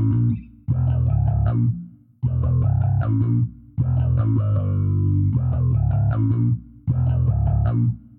Thank you.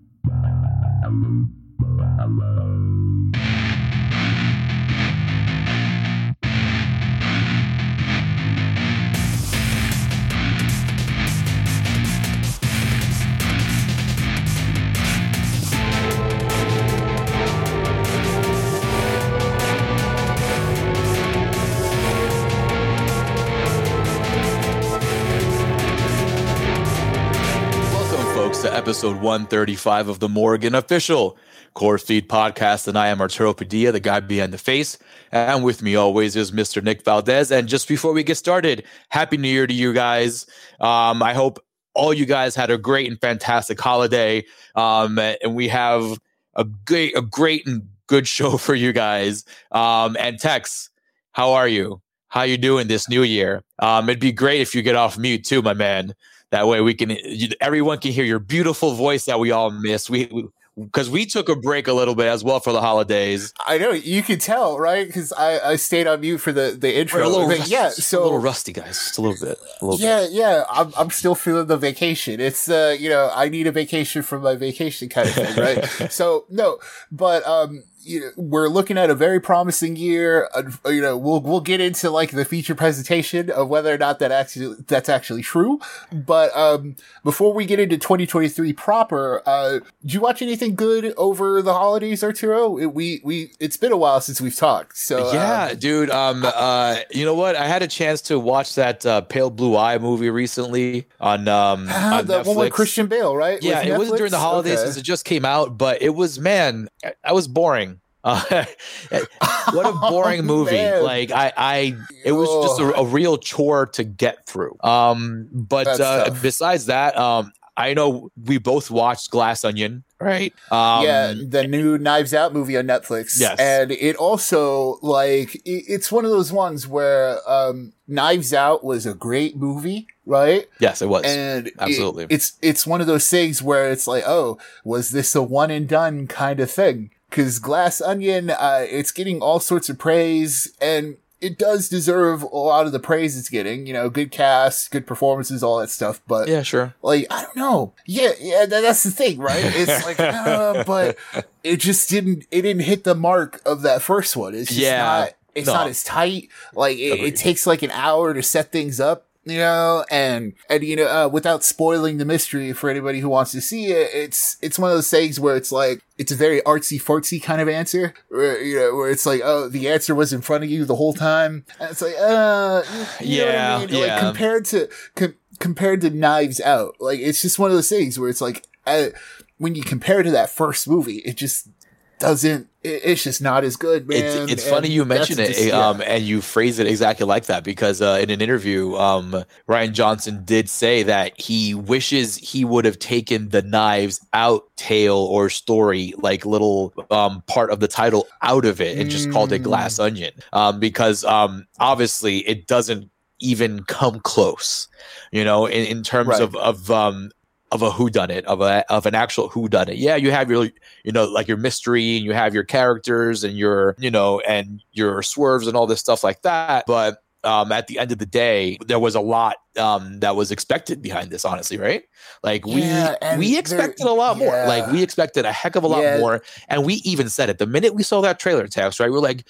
Episode 135 of the Morgan Official Corpse Feed Podcast. And I am Arturo Padilla, the guy behind the face. And with me always is Mr. Nick Valdez. And just before we get started, Happy New Year to you guys. Um, I hope all you guys had a great and fantastic holiday. Um, and we have a great, a great and good show for you guys. Um, and Tex, how are you? How you doing this new year? Um, it'd be great if you get off mute too, my man. That way we can, everyone can hear your beautiful voice that we all miss. We, because we took a break a little bit as well for the holidays. I know you can tell, right? Because I, I stayed on mute for the the We're intro. a little, But rusty, yeah, so a little rusty, guys, just a little bit. A little bit. yeah, yeah, I'm I'm still feeling the vacation. It's uh, you know, I need a vacation from my vacation kind of thing, right? so no, but um, you know, we're looking at a very promising year. Uh, you know, we'll we'll get into like the feature presentation of whether or not that actually that's actually true. But um, before we get into 2023 proper, uh, did you watch anything good over the holidays, Arturo? It, we we it's been a while since we've talked. So um, yeah, dude. Um, uh, you know what? I had a chance to watch that uh, Pale Blue Eye movie recently on um Ah, on the Netflix. one with Christian Bale, right? yeah, it wasn't during the holidays Okay. since it just came out, but it was man, I was boring. Uh, what a boring Oh, movie! man. Like I, I, it was just a, a real chore to get through. Um, but uh, besides that, um, I know we both watched Glass Onion, right? Um, yeah, the new Knives Out movie on Netflix. Yes. and it also like it, it's one of those ones where um, Knives Out was a great movie, right? yes, it was. And it- absolutely. it's it's one of those things where it's like, oh, was this a one and done kind of thing? Because Glass Onion, uh, it's getting all sorts of praise, and it does deserve a lot of the praise it's getting. You know, good cast, good performances, all that stuff. But yeah, sure. like I don't know. Yeah, yeah, that, that's the thing, right? It's like, uh, but it just didn't. It didn't hit the mark of that first one. It's just Yeah, not. It's no. not as tight. Like it, it takes like an hour to set things up. You know, and and you know, uh, without spoiling the mystery for anybody who wants to see it, it's it's one of those things where it's like it's a very artsy fartsy kind of answer, where you know, where it's like, oh, the answer was in front of you the whole time, and it's like, uh, you know what Yeah, I mean? yeah. Like compared to com- compared to Knives Out, like it's just one of those things where it's like, uh, when you compare to that first movie, it just doesn't. It's just not as good, man. It's, it's funny you mention it, just- yeah. um, and you phrase it exactly like that because uh, in an interview, um, Rian Johnson did say that he wishes he would have taken the knives out tale or story, like little um, part of the title, out of it and just called it Mm. Glass Onion, um, because um, obviously it doesn't even come close, you know, in, in terms Right. of of um, of a whodunit, of a of an actual whodunit. Yeah, you have your you know like your mystery and you have your characters and your you know and your swerves and all this stuff like that. But um, at the end of the day, there was a lot um, that was expected behind this. Honestly, right? Like we and we expected a lot more. Like we expected a heck of a lot Yeah. more, and we even said it the minute we saw that trailer text. Right? We're like.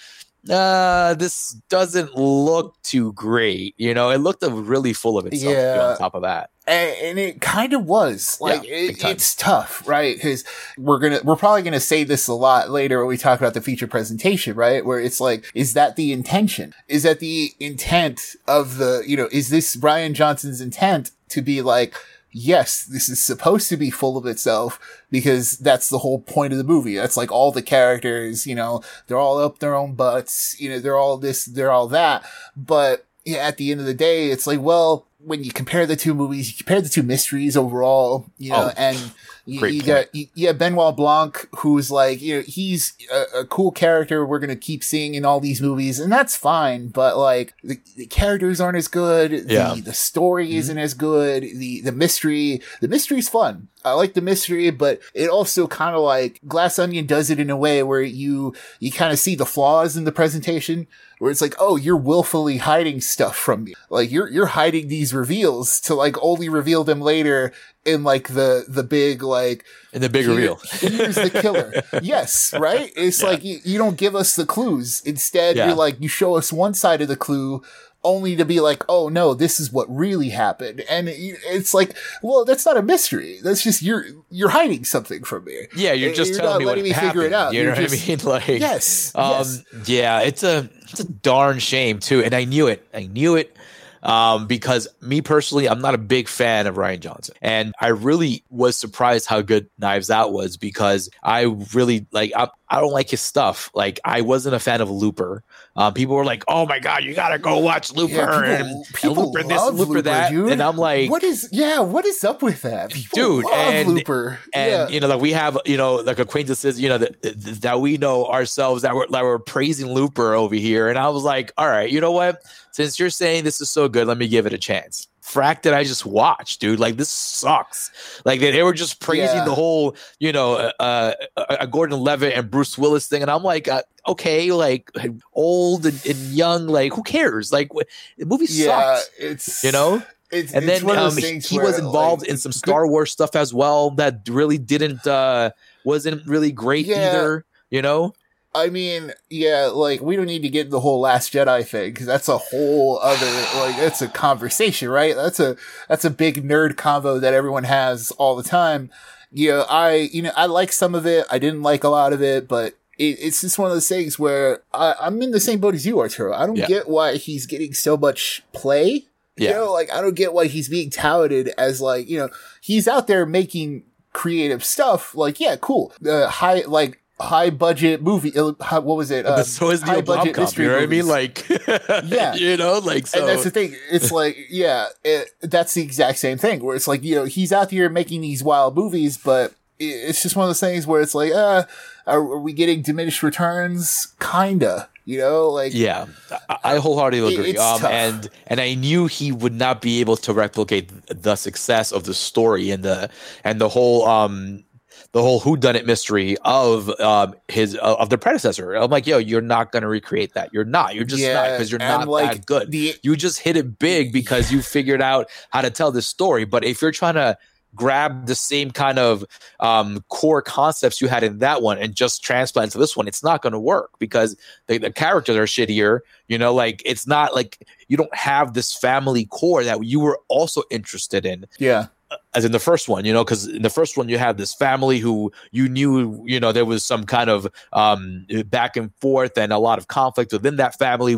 Uh, this doesn't look too great. You know, it looked really full of itself. Yeah. on top of that, and, and it kind of was like Yeah, it, it's tough right because we're gonna we're probably gonna say this a lot later when we talk about the feature presentation right where it's like is that the intention is that the intent of the you know is this rian johnson's intent to be like yes this is supposed to be full of itself because that's the whole point of the movie. That's like all the characters you know they're all up their own butts you know they're all this they're all that. But yeah, at the end of the day, it's like, well, when you compare the two movies, you compare the two mysteries overall, you know, Oh, and you, great you got, you, yeah, Benoit Blanc, who's like, you know, he's a, a cool character we're going to keep seeing in all these movies, and that's fine, but like, the, the characters aren't as good, Yeah. Mm-hmm. the, the story isn't as good, the, the mystery, the mystery's fun. I like the mystery, but it also kind of like Glass Onion does it in a way where you, you kind of see the flaws in the presentation where it's like, oh, you're willfully hiding stuff from me. Like you're you're hiding these reveals to like only reveal them later in like the the big like in the big here- reveal. here's the killer. yes, right? It's Yeah. like you, you don't give us the clues. Instead, Yeah. you're like you show us one side of the clue only to be like, oh no, this is what really happened. And it- it's like, well, that's not a mystery. That's just you're you're hiding something from me. Yeah, you're just You're telling me what letting me happened. figure it out. You You're know what just- I mean? Like, Yes. um, yes. yeah, it's a it's a darn shame too, and I knew it. I knew it. Um, because me personally, I'm not a big fan of Rian Johnson, and I really was surprised how good Knives Out was because I really like I, I don't like his stuff. Like I wasn't a fan of Looper. Um, people were like, "Oh my god, you gotta go watch Looper Yeah, people, and, and Looper this, Looper Looper, that," dude. and I'm like, what is yeah? What is up with that? People Dude, and- Looper. and yeah. you know like we have you know like acquaintances you know that that we know ourselves that were that were praising looper over here and i was like all right you know what since you're saying this is so good let me give it a chance frack that i just watched dude like this sucks like they, they were just praising Yeah. the whole you know uh, uh, uh gordon levitt and bruce willis thing and i'm like uh, okay like old and, and young like who cares like wh- the movie yeah, sucks it's you know it's, and it's then um, he he was involved like, in some Star Wars stuff as well that really didn't uh wasn't really great Yeah. either. You know, I mean, yeah, like we don't need to get the whole Last Jedi thing because that's a whole other like that's a conversation, right? That's a that's a big nerd convo that everyone has all the time. You know, I you know I like some of it. I didn't like a lot of it, but it, it's just one of those things where I, I'm in the same boat as you, Arturo. I don't Yeah. get why he's getting so much play. You Yeah. know, like I don't get why he's being touted as like you know he's out there making creative stuff. Like yeah, cool. Uh, high like high budget movie. What was it? Uh, so is high budget Blomkamp. mystery You know what I mean? Like, Yeah. you know, like so. and that's the thing. It's like, yeah, it, that's the exact same thing. Where it's like, you know, he's out here making these wild movies, but it's just one of those things where it's like, uh, are, are we getting diminished returns? Kinda, you know, like, yeah, I, I wholeheartedly agree. Um, and and I knew he would not be able to replicate the success of the story and the and the whole um the whole whodunit mystery of um his uh, of the predecessor. I'm like, yo, you're not gonna recreate that. You're not. You're just not because you're not like, that good. the you just hit it big because you figured out how to tell this story. But if you're trying to grab the same kind of um, core concepts you had in that one and just transplant to this one, it's not going to work because the, the characters are shittier. You know, like it's not like you don't have this family core that you were also interested in yeah, as in the first one, you know, because in the first one you have this family who you knew, you know, there was some kind of um, back and forth and a lot of conflict within that family,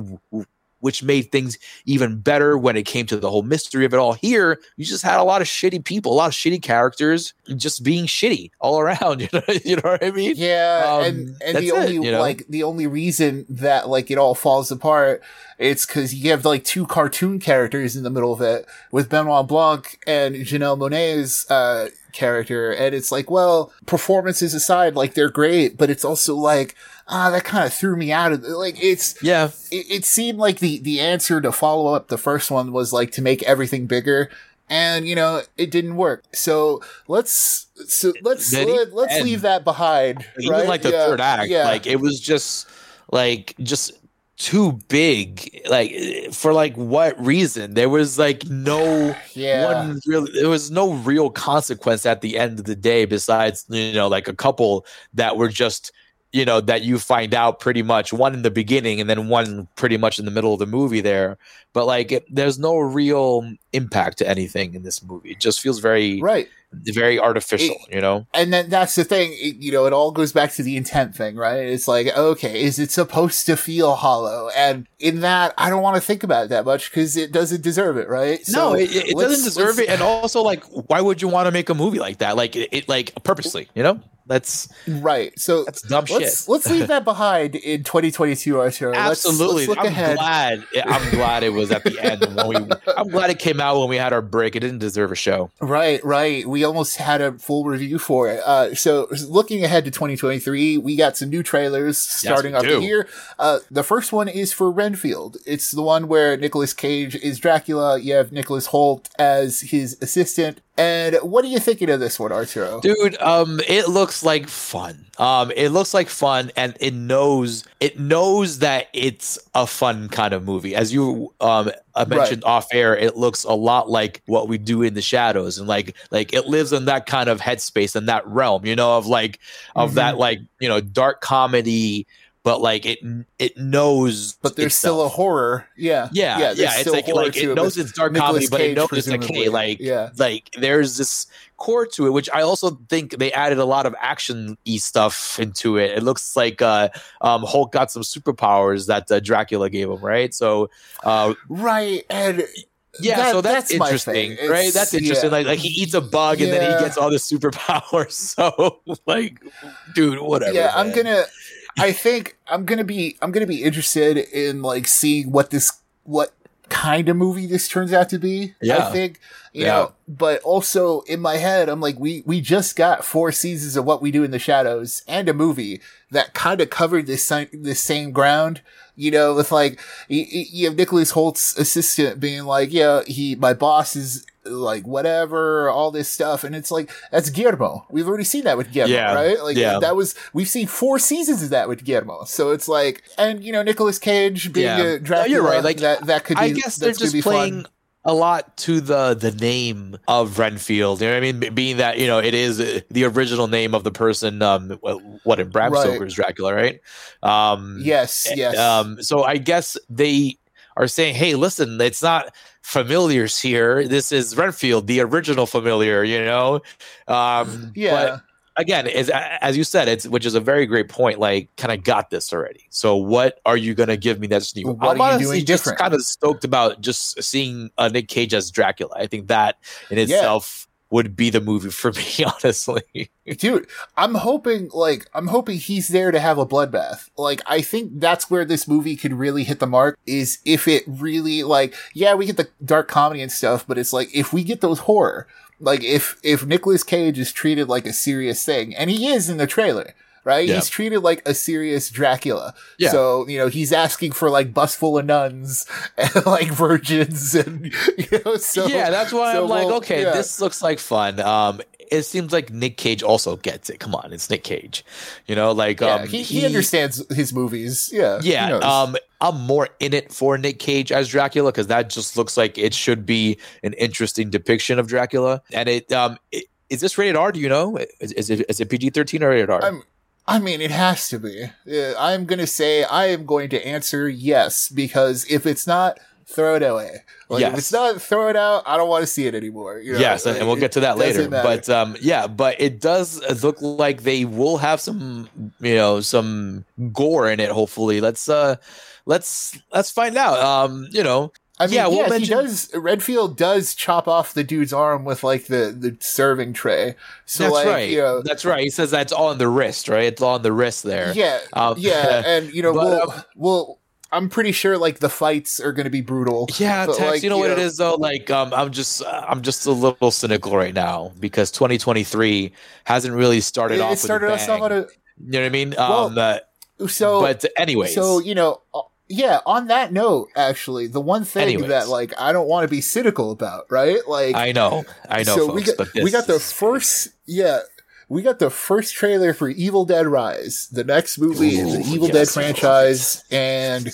which made things even better when it came to the whole mystery of it all. Here, you just had a lot of shitty people, a lot of shitty characters, just being shitty all around. You know, you know what I mean? yeah, Um, and and the only it, you know? like the only reason that like it all falls apart, it's because you have like two cartoon characters in the middle of it with Benoit Blanc and Janelle Monáe's uh character, and it's like, well, performances aside, like they're great, but it's also like ah, that kind of threw me out of like it's Yeah, it, it seemed like the the answer to follow up the first one was like to make everything bigger and you know it didn't work. So let's so let's let, us leave that behind even right? like the Yeah, third act, yeah. like it was just like just too big like for like what reason? There was like no yeah. one real there was no real consequence at the end of the day besides you know like a couple that were just you know that you find out pretty much one in the beginning and then one pretty much in the middle of the movie there. But like it, there's no real impact to anything in this movie. It just feels very right. very artificial you know? And then that's the thing it, you know it all goes back to the intent thing right? It's like okay is it supposed to feel hollow? And in that i don't want to think about it that much because it doesn't deserve it right? No, it, it doesn't deserve it, and also like, why would you want to make a movie like that? Like it, it like purposely, you know? That's right so that's dumb let's shit. let's leave that behind in 2022 Arthur. Let's- Absolutely, let's, look I'm ahead glad. I'm glad it was at the end. When we, I'm glad it came out when we had our break. It didn't deserve a show. Right, right. We almost had a full review for it. Uh, so looking ahead to 2023, we got some new trailers starting we off do. year. Uh, the first one is for Renfield. It's the one where Nicolas Cage is Dracula. You have Nicholas Hoult as his assistant. And what are you thinking of this one, Arturo? Dude, um, it looks like fun. Um, it looks like fun, and it knows it knows that it's a fun kind of movie. As you um I mentioned right. off air, it looks a lot like what we do in the shadows, and like like it lives in that kind of headspace and that realm, you know, of like of mm-hmm. that like you know dark comedy but like it it knows but there's itself. still a horror yeah yeah yeah, yeah it's like like it knows it's dark Nicolas comedy but it knows it's like hey like yeah like there's this core to it which i also think they added a lot of action y stuff into it it looks like uh um hoult got some superpowers that uh, dracula gave him right so uh right and yeah, that, so that's, that's interesting, right? That's interesting. Yeah. Like, like he eats a bug and yeah. then he gets all the superpowers. So, like, dude, whatever. Yeah, man. I'm gonna. I think I'm gonna be I'm gonna be interested in like seeing what this what kind of movie this turns out to be. Yeah. I think you yeah. know, but also in my head, I'm like, we we just got four seasons of What We Do in the Shadows and a movie that kind of covered this this same ground. You know, with like you, you have Nicholas Hoult's assistant being like, yeah, he my boss is like whatever, all this stuff. And it's like, that's Guillermo. We've already seen that with Guillermo, yeah. right? Like yeah. that was, we've seen four seasons of that with Guillermo. So it's like, and you know, Nicolas Cage being yeah. a Dracula, no, you're right. Like that, that could be, I guess they're just playing fun. A lot to the, the name of Renfield. You know what I mean? Being that, you know, it is the original name of the person, um, what in Bram right. Stoker's Dracula, right? Um, yes, yes. Um, so I guess they, are saying, "Hey, listen, it's not familiars here. This is Renfield, the original familiar." You know, um, yeah. But again, as, as you said, it's which is a very great point. Like, kind of got this already. So, what are you going to give me that's new? What I'm are you doing different? Kind of stoked about just seeing uh, Nick Cage as Dracula. I think that in itself. Yeah would be the movie for me, honestly. Dude, I'm hoping like I'm hoping he's there to have a bloodbath. Like I think that's where this movie could really hit the mark is if it really like yeah, we get the dark comedy and stuff, but it's like if we get those horror, like if if Nicolas Cage is treated like a serious thing, and he is in the trailer right? He's treated like a serious Dracula. Yeah. So, you know, he's asking for like bus full of nuns and like virgins and, you know, so. Yeah, that's why so I'm like, well, okay, yeah. this looks like fun. Um, it seems like Nick Cage also gets it. Come on, it's Nick Cage. You know, like yeah, um, he, he, he, understands his movies. Yeah, yeah. Um, I'm more in it for Nick Cage as Dracula because that just looks like it should be an interesting depiction of Dracula. And it um, it, is this rated R? Do you know? Is, is it is it PG thirteen or rated R? I'm, I mean, it has to be. Uh, I'm going to say I am going to answer yes because if it's not, throw it away. Like, yes. If it's not, throw it out. I don't want to see it anymore. You know? Yes, and, and we'll get to that later. But um, yeah, but it does look like they will have some, you know, some gore in it. Hopefully, let's uh, let's let's find out. Um, you know, I mean, yeah, we'll mention- he does. Renfield does chop off the dude's arm with like the the serving tray. So that's like, right. You know, that's right. He says that's on the wrist, right? It's on the wrist there. Yeah, um, yeah, and you know, but, we'll, um, we'll I'm pretty sure like the fights are going to be brutal. Yeah, Tex, like, you know you what know, it is though. Like, um, I'm just I'm just a little cynical right now because 2023 hasn't really started it, off. It started us off on a. You know what I mean? Well, um, uh, so, but anyways, so you know, yeah, on that note, actually, the one thing Anyways. that like I don't want to be cynical about, right? Like I know, I know. So folks, we got we got the first, yeah, we got the first trailer for Evil Dead Rise, the next movie Ooh, in the Evil yes, Dead franchise, and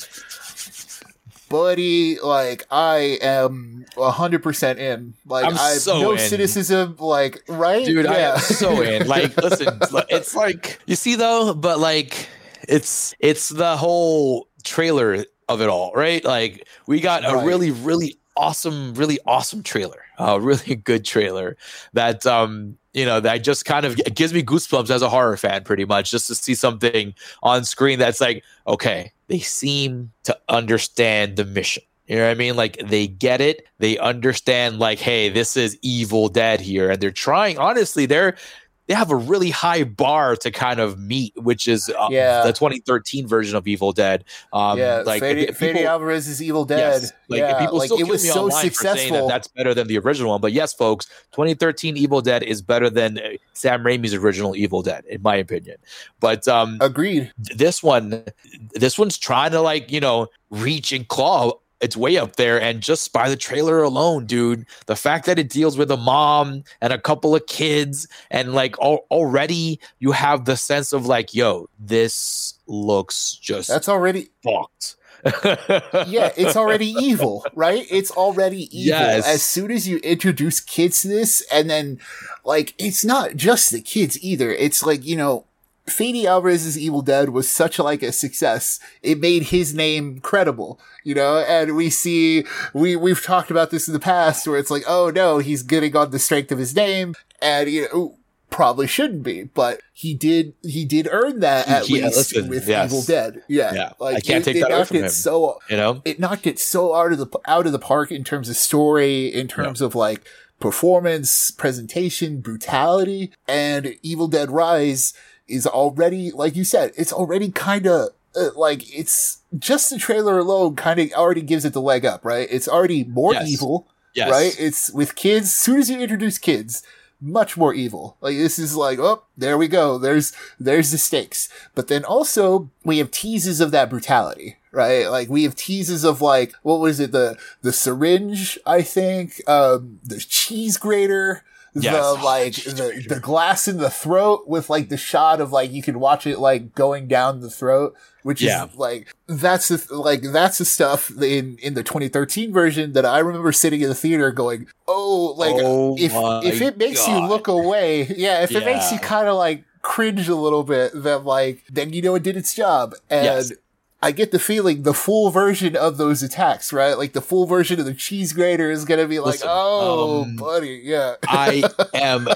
buddy, like I am hundred percent in. Like I'm I have so no in. cynicism. Like right, dude, yeah. I am so in. Like, listen, it's like you see though, but like it's it's the whole trailer of it all, right? Like we got right. a really, really awesome, really awesome trailer, a really good trailer that um you know that just kind of gives me goosebumps as a horror fan, pretty much, just to see something on screen that's like, okay, they seem to understand the mission. You know what I mean? Like they get it. They understand like, hey, this is Evil Dead here. And they're trying, honestly, they're they have a really high bar to kind of meet, which is uh, yeah. the 2013 version of Evil Dead. Um, yeah, like Fede, Fede Alvarez is Evil Dead. Yes, like yeah, people like, still it was so successful. That that's better than the original one. But yes, folks, 2013 Evil Dead is better than uh, Sam Raimi's original Evil Dead, in my opinion. But um, agreed. This one, this one's trying to like you know reach and claw it's way up there. And just by the trailer alone, dude, the fact that it deals with a mom and a couple of kids, and like al- already you have the sense of like, yo, this looks just That's already fucked. yeah, it's already evil, right? It's already evil. Yes. As soon as you introduce kids to this, and then, like, it's not just the kids either. It's like, you know, Fede Alvarez's Evil Dead was such like a success. It made his name credible, you know, and we see, we, we've talked about this in the past where it's like, oh no, he's getting on the strength of his name. And, you know, probably shouldn't be, but he did, he did earn that at Yeah, least listen, with yes. Evil Dead. Yeah. Yeah, Like, I can't it- take it that knocked it him. So, you know? it knocked it so out of the out of the park in terms of story, in terms of like performance, presentation, brutality, and Evil Dead Rise is already, like you said, it's already kind of uh, like it's just the trailer alone kind of already gives it the leg up, right? It's already more Yes. evil, Yes. right? It's with kids. As soon as you introduce kids, much more evil. Like this is like, oh, there we go. There's there's the stakes. But then also we have teases of that brutality, right? Like we have teases of like what was it the the syringe? I think um the cheese grater. Yes. The like the, the glass in the throat with like the shot of like you can watch it like going down the throat, which Yeah. is like that's the like that's the stuff in in the 2013 version that I remember sitting in the theater going, oh, like Oh if if it makes you look away, yeah, if it makes you kind of like cringe a little bit, then like then you know it did its job, and Yes. I get the feeling the full version of those attacks, right? Like the full version of the cheese grater is gonna be like, Listen, oh, um, buddy, yeah, I am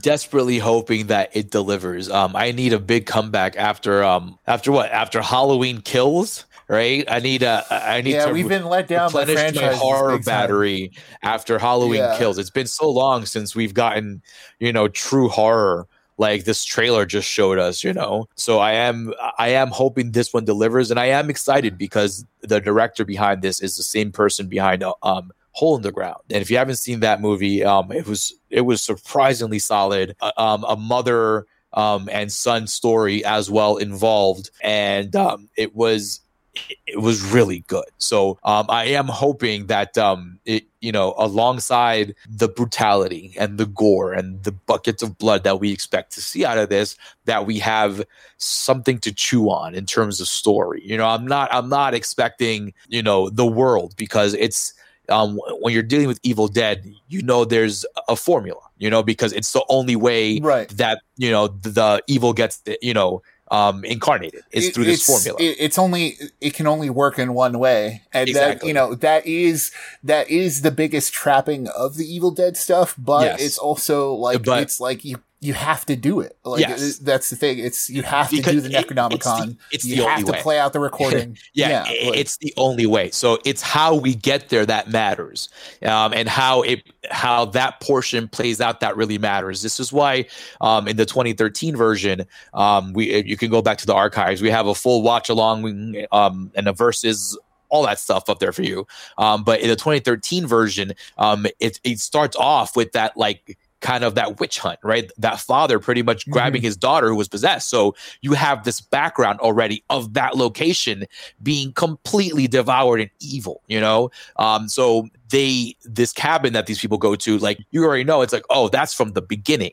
desperately hoping that it delivers. Um, I need a big comeback after um after what after Halloween kills. Right, I need a I need yeah. to We've been let down by replenish my horror battery after Halloween Yeah. kills. It's been so long since we've gotten you know true horror like this trailer just showed us. You know, so I am I am hoping this one delivers, and I am excited because the director behind this is the same person behind uh, um hole in the ground and if you haven't seen that movie um it was it was surprisingly solid uh, um a mother um and son story as well involved and um it was it- it was really good so um i am hoping that um it you know alongside the brutality and the gore and the buckets of blood that we expect to see out of this that we have something to chew on in terms of story you know i'm not i'm not expecting you know the world because it's um, when you're dealing with Evil Dead, you know there's a formula, you know, because it's the only way Right. that you know the, the evil gets, you know, um, incarnated is It- through this formula. it- it's only it can only work in one way, and that you know that is that is the biggest trapping of the Evil Dead stuff. But Yes. it's also like But- it's like you you have to do it. Like Yes. that's the thing. It's you have to do the it- it's the- Necronomicon. it's you the have to way. play out the recording. yeah, i- like- it's the only way. So it's how we get there that matters, um, and how it how that portion plays out that really matters. This is why um, in the 2013 version, um, we you can go back to the archives. We have a full watch along um, and the verses. All that stuff up there for you, um, but in the 2013 version, um, it it starts off with that like kind of that witch hunt, right? That father pretty much grabbing his daughter who was possessed. So you have this background already of that location being completely devoured and evil, you know? Um, so they, this cabin that these people go to, like you already know, it's like, oh, that's from the beginning.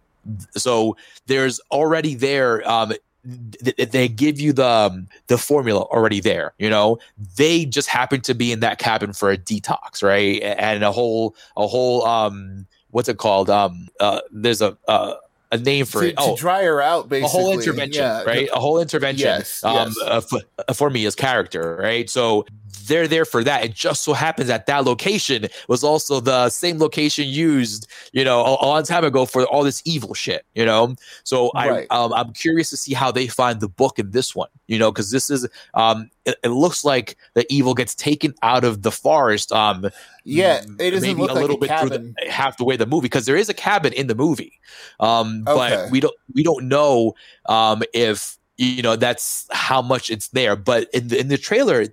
So there's already there, um, th- th- they give you the um, the formula already there you know they just happen to be in that cabin for a detox right and a whole a whole um what's it called um uh there's a uh, a name for to, it oh to dry her out, basically. a whole intervention, Yeah, right? A whole intervention Yes, um, yes. uh, for, uh, for Mia's character, right? So they're there for that. It just so happens that that location was also the same location used, you know, a, a long time ago for all this evil shit, you know. So Right. I, um, I'm curious to see how they find the book in this one, you know, because this is, um, it, it looks like the evil gets taken out of the forest, um, Yeah, it doesn't maybe look a like little a bit cabin. through the, half the way the movie because there is a cabin in the movie, um, Okay. but we don't we don't know um, if you know that's how much it's there. But in the in the trailer,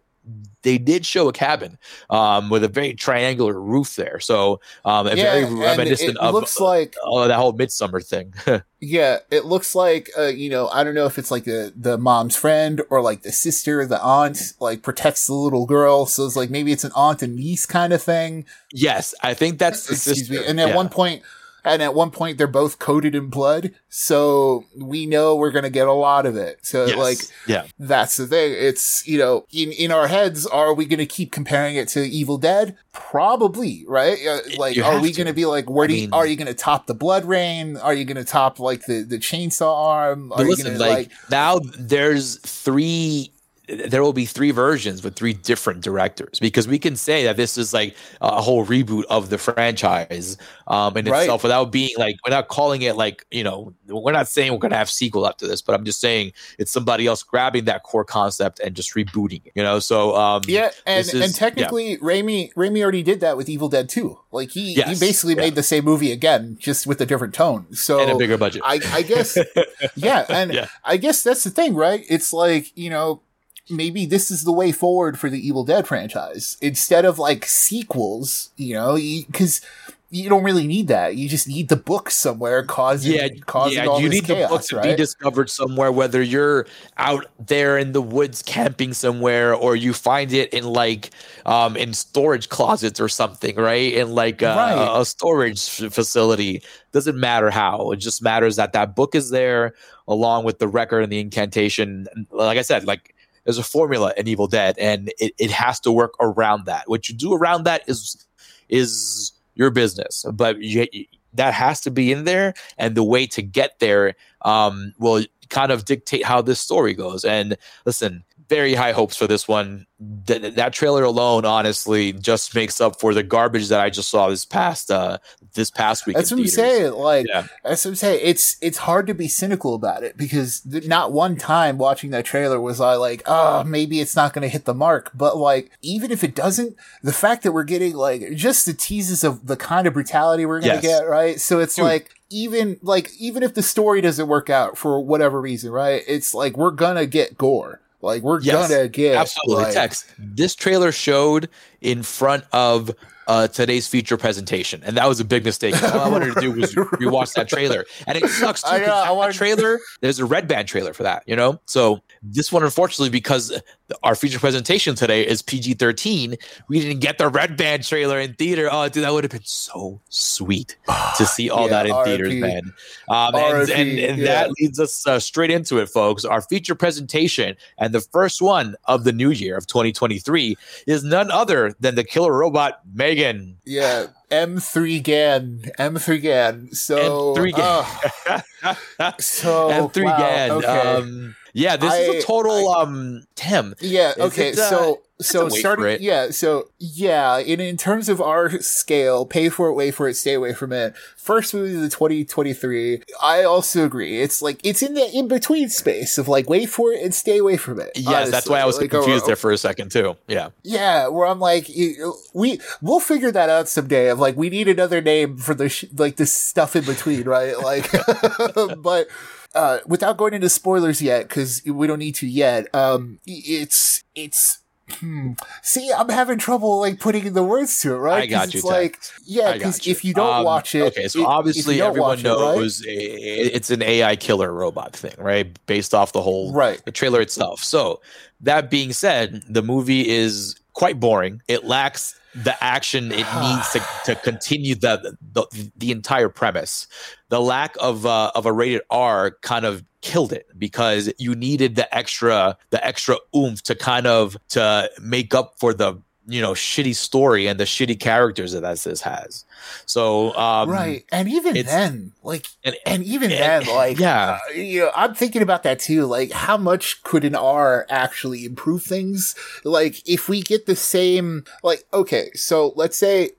they did show a cabin um, with a very triangular roof there. So um, yeah, very reminiscent of looks like uh, that whole midsommar thing. yeah, it looks like uh, you know I don't know if it's like the the mom's friend or like the sister, the aunt, like protects the little girl. So it's like maybe it's an aunt and niece kind of thing. Yes, I think that's excuse me. And at yeah. one point and at one point they're both coated in blood so we know we're going to get a lot of it. So yes. like yeah. that's the thing. It's you know in in our heads are we going to keep comparing it to evil dead? Probably right? Uh, like are we going to be like where do you, mean, are you going to top the blood rain? are you going to top like the the chainsaw arm? Are listen, gonna, like, like now there's three there will be three versions with three different directors because we can say that this is like a whole reboot of the franchise um, in right. itself without being like without calling it like you know we're not saying we're to have sequel after this but i'm just saying it's somebody else grabbing that core concept and just rebooting it you know so um, yeah and is, and technically yeah. Raimi Raimi already did that with Evil Dead 2 like he yes, he basically yeah. made the same movie again just with a different tone so and a bigger budget I, I guess yeah and yeah. I guess that's the thing right it's like you know maybe this is the way forward for the Evil Dead franchise instead of like sequels, you know, because you don't really need that. You just need the book somewhere causing yeah, causing yeah. you need chaos, the book to right? be discovered somewhere, whether you're out there in the woods camping somewhere or you find it in like um in storage closets or something, right? In like a, right. a storage facility. Doesn't matter how. It just matters that that book is there along with the record and the incantation. Like I said, like there's a formula in Evil Dead, and it, it has to work around that. What you do around that is is your business, but you, that has to be in there, and the way to get there um, will kind of dictate how this story goes. And listen, very high hopes for this one. That, that trailer alone, honestly, just makes up for the garbage that I just saw this past uh, this past week. That's what I'm saying. Like, yeah. that's what I'm saying. It's it's hard to be cynical about it because not one time watching that trailer was I like, oh, maybe it's not going to hit the mark. But like, even if it doesn't, the fact that we're getting like just the teases of the kind of brutality we're going to yes. get, right? So it's Dude. like even like even if the story doesn't work out for whatever reason, right? It's like we're gonna get gore. Like we're yes, gonna get absolutely like, text. This trailer showed in front of uh, today's feature presentation, and that was a big mistake. All I wanted to do was rewatch that trailer, and it sucks too. I, know, I wanted- trailer. There's a red band trailer for that, you know. So this one, unfortunately, because our feature presentation today is PG-13, we didn't get the red band trailer in theater. Oh, dude, that would have been so sweet to see all yeah, that in theaters, man. Um, and, and, and yeah. that leads us uh, straight into it, folks. Our feature presentation and the first one of the new year of 2023 is none other than the killer robot Megan. Yeah, M3 GAN, M3 GAN. So M3 GAN. Uh, so M3 wow, GAN. Okay. Um, yeah, this I, is a total I, um Tim. Yeah, okay. It, uh, so so starting yeah, so yeah, in in terms of our scale, pay for it, wait for it, stay away from it. First movie of the 2023. I also agree. It's like it's in the in between space of like wait for it and stay away from it. Yes, honestly. that's why I was like, confused or, there for a second too. Yeah. Yeah, where I'm like we we'll figure that out someday of like we need another name for the sh- like this stuff in between, right? Like but uh, without going into spoilers yet, because we don't need to yet. Um, it's it's. Hmm. See, I'm having trouble like putting the words to it, right? I got you. It's like, yeah, because if you don't um, watch it, okay. So it, obviously everyone knows it, right? it's an AI killer robot thing, right? Based off the whole right the trailer itself. So that being said, the movie is quite boring. It lacks the action it needs to, to continue the, the the entire premise. The lack of uh, of a rated R kind of killed it because you needed the extra the extra oomph to kind of to make up for the you know shitty story and the shitty characters that this has. So um, right, and even then, like, and, and even and, then, like, yeah, uh, you know, I'm thinking about that too. Like, how much could an R actually improve things? Like, if we get the same, like, okay, so let's say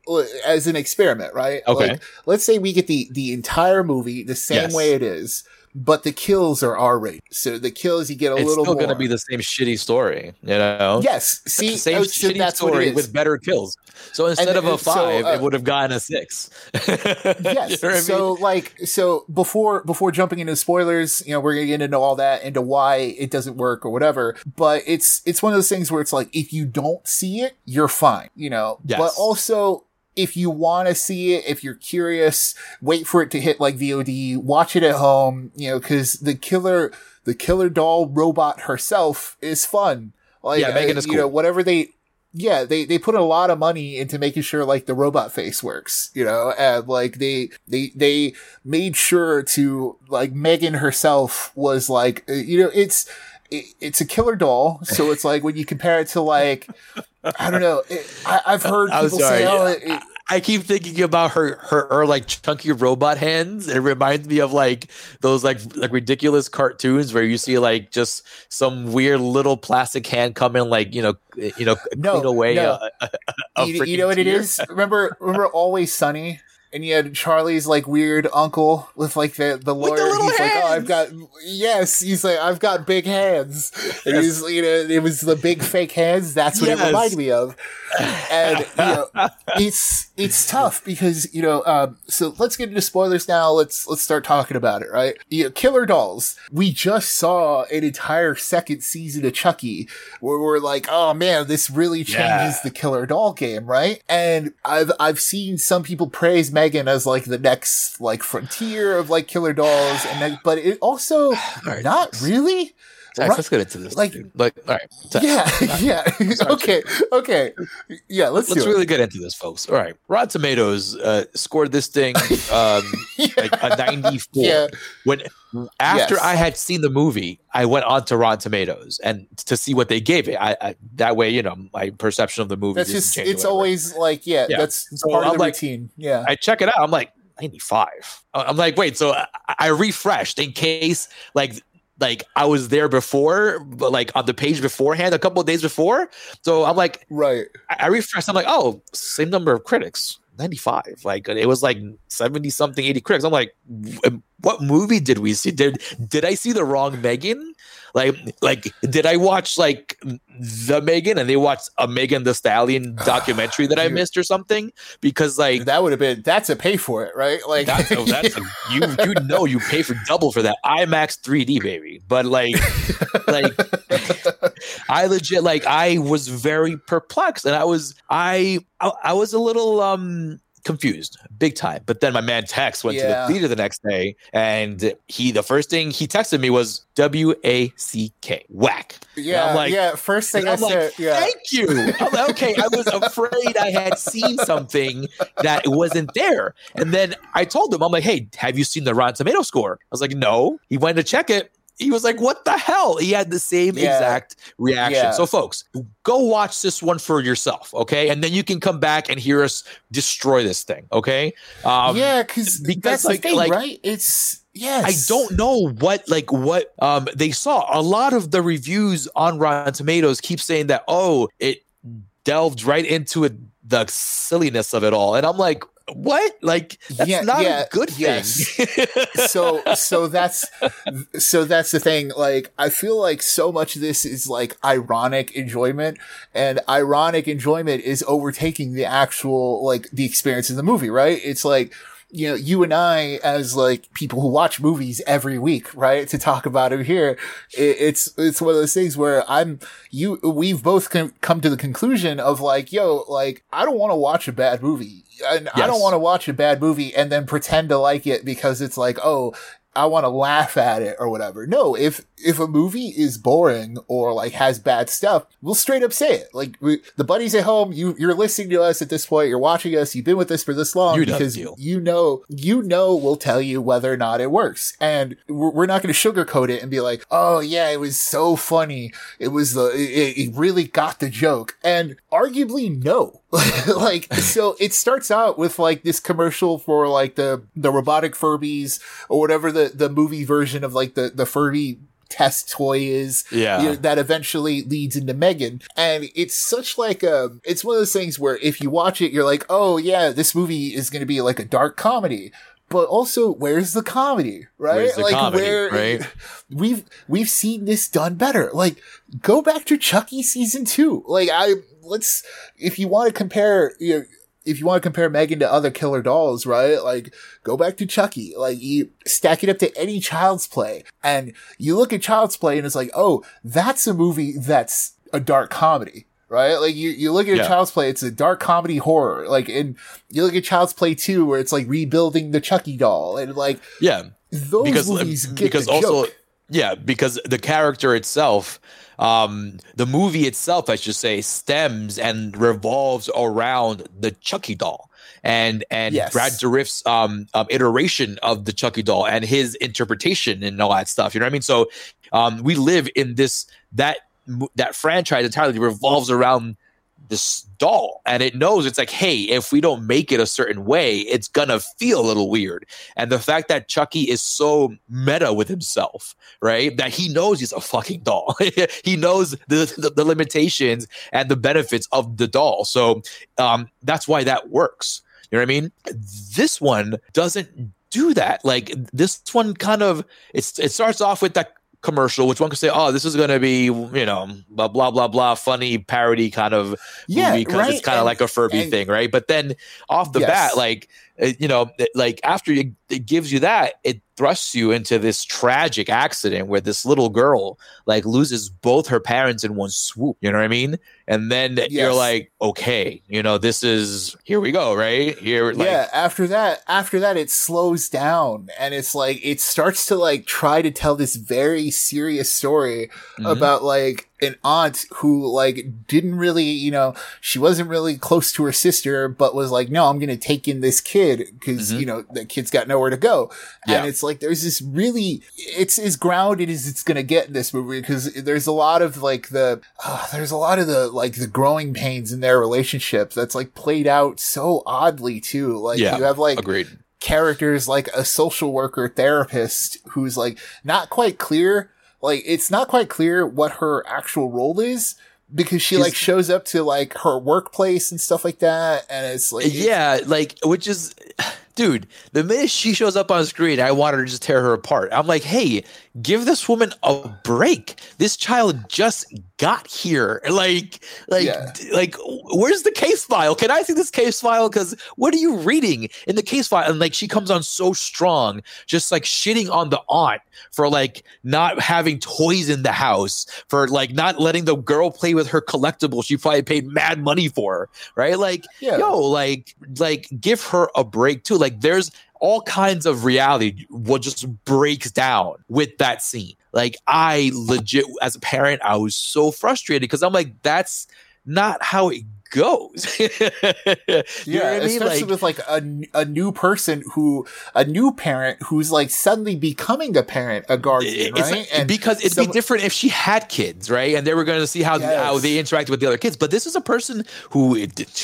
as an experiment, right? Okay, like, let's say we get the the entire movie the same yes. way it is but the kills are R rated. So the kills you get a little more. it's still going to be the same shitty story, you know? yes. See, same oh, so shitty story with better kills. So instead of uh, a so, five, uh, it would have gotten a six. yes. You know what I so mean? like so before before jumping into spoilers, you know, we're gonna get into all that, into why it doesn't work or whatever. But it's it's one of those things where it's like if you don't see it, you're fine, you know. Yes. But also if you want to see it, if you're curious, wait for it to hit like VOD, watch it at home, you know, cause the killer, the killer doll robot herself is fun. Like, Yeah, Megan uh, is you know, whatever they, yeah, they, they put a lot of money into making sure like the robot face works, you know, and like they, they, they made sure to like Megan herself was like, uh, you know, it's, it, it's a killer doll. So it's like when you compare it to like, I don't know. It, I, I've heard people sorry. say, "Oh, it, it- I keep thinking about her, her, her like chunky robot hands. It reminds me of like those like like ridiculous cartoons where you see like just some weird little plastic hand come in, like you know, you know, No, clean away. no. A, a, a you, you know what it tear. is? Remember, remember Always Sunny, and you had Charlie's like weird uncle with like the the With the lawyer. little he's like, oh, I've got yes. He's like, I've got big hands. And Yes. he's you know, it was the big fake hands. That's what Yes. it reminded me of. And you know, it's it's tough because you know. Um, so let's get into spoilers now. Let's let's start talking about it. Right? You know, Killer Dolls. We just saw an entire second season of Chucky where we're like, oh man, this really changes Yeah. the Killer Doll game, right? And I've I've seen some people praise Megan as like the next like frontier of like Killer Dolls, and then, but it also right. not really. Right. let's get into this. Like- Like, like all right. Yeah, yeah. okay, okay. Yeah, let's, Let's really get into this, folks. All right. Rotten Tomatoes uh, scored this thing um, it. like a 94. Yeah. When after Yes. I had seen the movie, I went on to Rotten Tomatoes and to see what they gave it. I, I that way, you know, my perception of the movie. That's just it's always like yeah, Yeah. that's So part of I'm the like- routine. Yeah. I check it out. I'm like 95. I'm like, wait. So I, I refreshed in case like like I was there before, but like on the page beforehand, a couple of days before. So I'm like, right. I, I refreshed. I'm like, oh, same number of critics. 95 like it was like 70 something 80 critics i'm like what movie did we see did did i see the wrong megan like like did i watch like the megan and they watched a megan thee stallion documentary that i missed or something? Because like That would have been that's a pay for it, right? Like that's a, that's a, you you know you pay for double for that. IMAX 3D baby, but like like I legit like I was very perplexed and I was I I, I was a little um confused big time but then my man tex went Yeah. to the theater the next day and he the first thing he texted me was w-a-c-k whack yeah, like- yeah. First thing I I'm like, said, yeah. thank you. I'm like, okay, I was afraid I had seen something that wasn't there. And then I told him, I'm like, hey, have you seen the Rotten Tomato score? I was like, no. He went to check it. He was like, what the hell? He had the same Yeah. exact reaction. Yeah. So, folks, go watch this one for yourself, okay? And then you can come back and hear us destroy this thing, okay? Um, yeah, because that's like- the thing, like- right? It's yes. I don't know what like what um they saw. A lot of the reviews on Rotten Tomatoes keep saying that oh it delved right into it, the silliness of it all, and I'm like, what? Like that's Yeah, not yeah, a good thing. yes. so so that's so that's the thing like i feel like so much of this is like ironic enjoyment and ironic enjoyment is overtaking the actual like the experience of the movie right it's like you know you and i as like people who watch movies every week right to talk about it here it, it's it's one of those things where i'm you we've both com- come to the conclusion of like yo like i don't want to watch a bad movie and I don't want to watch a bad movie and then pretend to like it because it's like, oh, I want to laugh at it or whatever. No, if if a movie is boring or like has bad stuff, we'll straight up say it. Like we, the buddies at home, you you're listening to us at this point, you're watching us, you've been with us for this long You because you know you know we'll tell you whether or not it works, and we're, we're not going to sugarcoat it and be like, oh yeah, it was so funny, it was the it, it really got the joke, and arguably no. like so it starts out with like this commercial for like the the robotic furbies or whatever the the movie version of like the the furby test toy is Yeah. you know, that eventually leads into Megan. And it's such like a, it's one of those things where if you watch it, you're like, oh yeah, this movie is going to be like a dark comedy. but also where's the comedy, right? Where's the like comedy, where right? we've we've seen this done better. Like go back to Chucky season two. Like I let's if you want to compare you know, if you want to compare Megan to other killer dolls, right? Like, go back to Chucky. Like, you stack it up to any Child's Play, and you look at Child's Play, and it's like, oh, that's a movie that's a dark comedy. Right? Like you, you look at Yeah. Child's Play, it's a dark comedy horror. Like, and you look at Child's Play 2, where it's like rebuilding the Chucky doll. And like, Yeah. those because um, movies get because the also joke. yeah because the character itself um the movie itself i should say stems and revolves around the chucky doll and and Yes. brad dourif's um, um iteration of the chucky doll and his interpretation and all that stuff you know what i mean so um we live in this that that franchise entirely revolves around this doll and it knows it's like hey if we don't make it a certain way it's gonna feel a little weird. And the fact that chucky is so meta with himself right that he knows he's a fucking doll. He knows the, the the limitations and the benefits of the doll. So um that's why that works. You know what i mean? This one doesn't do that. Like this one kind of it's it starts off with that commercial which one could say oh this is going to be you know blah blah blah blah funny parody kind of Yeah, movie because right, it's kind of like a Furby and- thing, right? But then off the Yes. bat, like you know, like after it, it gives you that, it thrusts you into this tragic accident where this little girl like loses both her parents in one swoop. You know what I mean? And then you're like, okay, you know, this is here we go, right? Here, like, yeah, after that, after that, it slows down and it's like, it starts to like try to tell this very serious story Mhm. about like an aunt who like didn't really, you know, she wasn't really close to her sister, but was like, no, I'm going to take in this kid because, Mhm. you know, the kid's got nowhere to go. Yeah. And it's like, there's this really, it's as grounded as it's going to get in this movie because there's a lot of like the, uh, there's a lot of the, like the growing pains in their relationship that's like played out so oddly too. Like Yeah, you have like, agreed. characters like a social worker therapist who's like not quite clear like it's not quite clear what her actual role is because she like shows up to like her workplace and stuff like that and it's like yeah, like which is, dude. The minute she shows up on screen, I want her to just tear her apart. I'm like, hey, give this woman a break. This child just got here. Like, like, Yeah. like, where's the case file? Can I see this case file? Because what are you reading in the case file? And like, she comes on so strong, just like shitting on the aunt for like not having toys in the house, for like not letting the girl play with her collectible. She probably paid mad money for, right? Like, Yeah. yo, like, like, give her a break too. Like, there's all kinds of reality what just breaks down with that scene. Like, I legit, as a parent, I was so frustrated because I'm like, that's not how it goes. you know yeah, I mean? especially Like, with like a, a new person who a new parent who's like suddenly becoming a parent, a guardian, right? like- because it'd some- be different if she had kids, right? And they were going to see how Yes. how they interact with the other kids. But this is a person who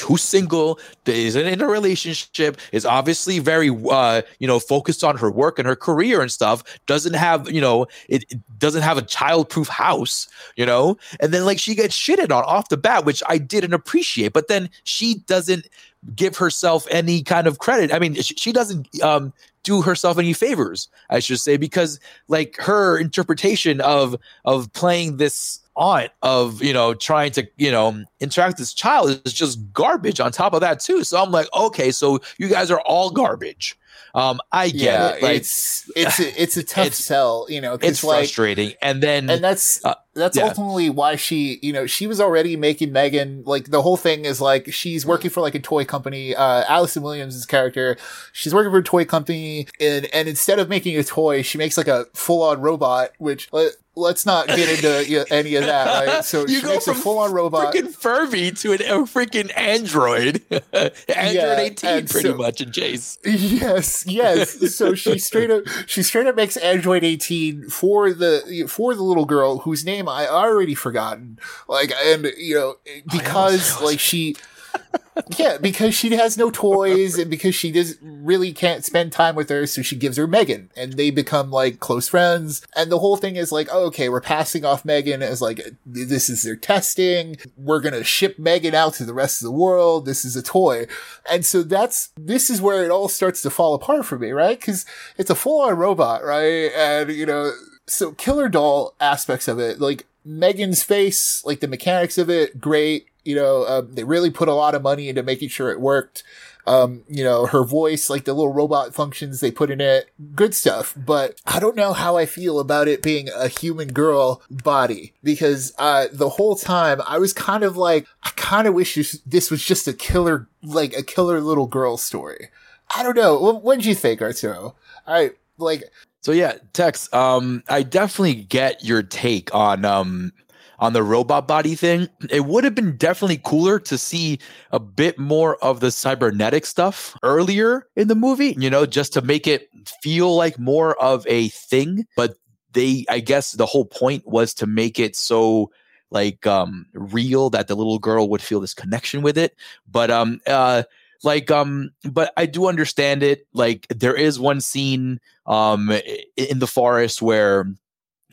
who's single, isn't in a relationship, is obviously very uh, you know focused on her work and her career and stuff. Doesn't have you know it, it doesn't have a child-proof house, you know. And then like she gets shitted on off the bat, which I didn't appreciate. But then she doesn't give herself any kind of credit. I mean, she, she doesn't um, do herself any favors, I should say, because like her interpretation of of playing this aunt of you know trying to you know interact with this child is just garbage on top of that too. So I'm like, okay, so you guys are all garbage. Um, I get yeah, it. Like it's it's a, it's a tough it's- sell, you know it's like frustrating. And then and that's Uh, that's yeah. ultimately why she you know she was already making megan like the whole thing is like she's working for like a toy company uh allison williams' character she's working for a toy company and and instead of making a toy she makes like a full-on robot which let, let's not get into you know, any of that right so You she go makes a from full-on robot freaking Furby to an, a freaking Android, Android Yeah, 18, and pretty so- much in Chase. Yes, yes. So she straight up she straight up makes Android 18 for the for the little girl whose name I already forgotten. Like and you know because like she yeah, because she has no toys and because she does really can't spend time with her, so she gives her Megan and they become like close friends. And the whole thing is like, oh, okay, we're passing off Megan as like, this is their testing. We're going to ship Megan out to the rest of the world. This is a toy. And so that's, this is where it all starts to fall apart for me, right? Cause it's a full on robot, right? And, you know, so killer doll aspects of it, like Megan's face, like the mechanics of it, great. You know, um, they really put a lot of money into making sure it worked. Um, you know, her voice, like the little robot functions they put in it, good stuff. But I don't know how I feel about it being a human girl body because, uh, the whole time I was kind of like, I kind of wish this, was just a killer, like a killer little girl story. I don't know. What, what did you think, Arturo? I like, so yeah, Tex, um, I definitely get your take on um on the robot body thing. It would have been definitely cooler to see a bit more of the cybernetic stuff earlier in the movie, you know, just to make it feel like more of a thing. But they I guess the whole point was to make it so like um real that the little girl would feel this connection with it. But um uh like um but i do understand it. Like there is one scene um in the forest where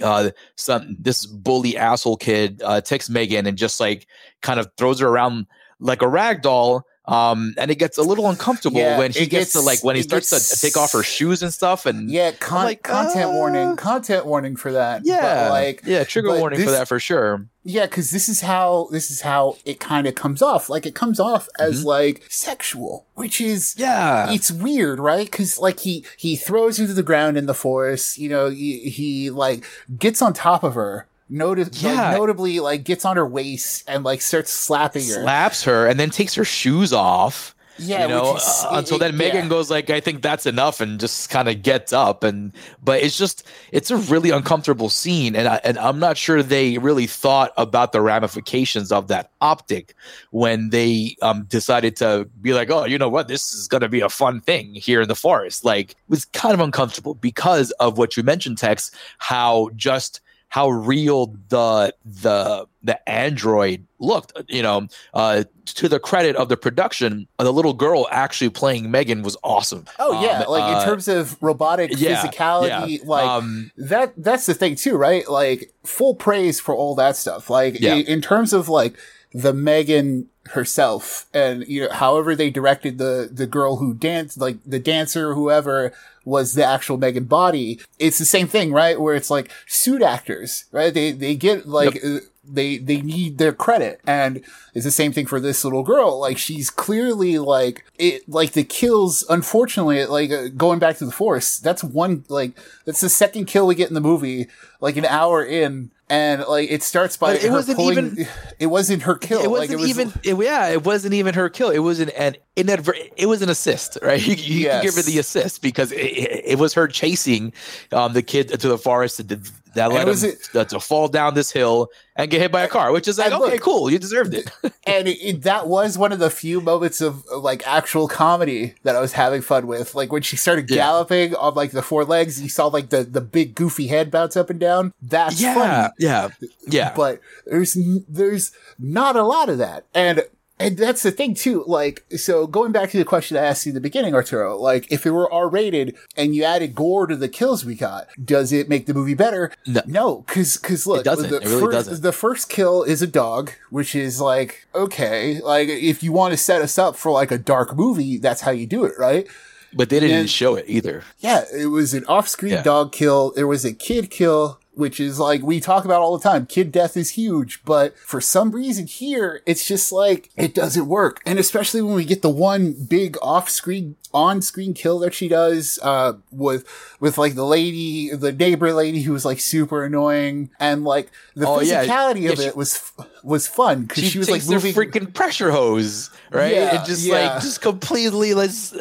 uh some this bully asshole kid uh takes megan and just like kind of throws her around like a rag doll um, and it gets a little uncomfortable yeah, when he gets, gets, to like when he starts gets, to take off her shoes and stuff. And yeah, con- like, content uh, warning, content warning for that. Yeah, but like yeah, trigger warning this, for that for sure. Yeah, because this is how this is how it kind of comes off. Like it comes off as mm-hmm. like sexual, which is yeah, it's weird, right? Because like he he throws her to the ground in the forest. You know, he, he like gets on top of her notice yeah. like, notably like gets on her waist and like starts slapping her slaps her and then takes her shoes off yeah, you know, is, uh, until then Megan yeah. goes like, I think that's enough, and just kind of gets up, and but it's just it's a really uncomfortable scene, and I, and I'm not sure they really thought about the ramifications of that optic when they um decided to be like, oh, you know what, this is gonna be a fun thing here in the forest. Like, it was kind of uncomfortable because of what you mentioned, Tex, how just how real the the the android looked. You know, uh, to the credit of the production, the little girl actually playing Megan was awesome. Oh yeah, um, like uh, in terms of robotic yeah, physicality, yeah. like um, that. That's the thing too, right? Like full praise for all that stuff. Like yeah. in, in terms of like the Megan herself and you know however they directed the the girl who danced like the dancer whoever was the actual Megan body it's the same thing right? Where it's like suit actors right? They they get like yep. uh, they they need their credit. And it's the same thing for this little girl. Like she's clearly like it like the kills unfortunately like uh, going back to the force that's one like that's the second kill we get in the movie like an hour in and like it starts by but it wasn't pulling, even it wasn't her kill. It wasn't like, it was, even it, yeah, it wasn't even her kill. It was an, an inadvert. It was an assist, right? You, you yes. can give her the assist because it, it, was her chasing um, the kid to the forest that led him it, to fall down this hill and get hit by a car, which is like, okay, look, cool, you deserved it. and it, that was one of the few moments of like actual comedy that I was having fun with. Like when she started galloping yeah. on like the four legs, you saw like the, the big goofy head bounce up and down. That's yeah, funny. Yeah. Yeah. But there's, there's not a lot of that. And and that's the thing too. Like, so going back to the question I asked you in the beginning, Arturo, like if it were R rated and you added gore to the kills we got, does it make the movie better? No, no cause, cause look, it doesn't. The, it really first, doesn't. the first kill is a dog, which is like, okay, like if you want to set us up for like a dark movie, that's how you do it, right? But they didn't and, show it either. Yeah, it was an off-screen yeah. dog kill. There was a kid kill which is like we talk about all the time. Kid death is huge, but for some reason here, it's just like it doesn't work. And especially when we get the one big off screen, on screen kill that she does, uh, with, with like the lady, the neighbor lady who was like super annoying and like the oh, physicality yeah. of yeah, it was, was fun because she, she, was like moving freaking pressure hose, right? Yeah, and just like, just completely let's,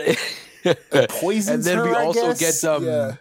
poisons and then her, we also get, um,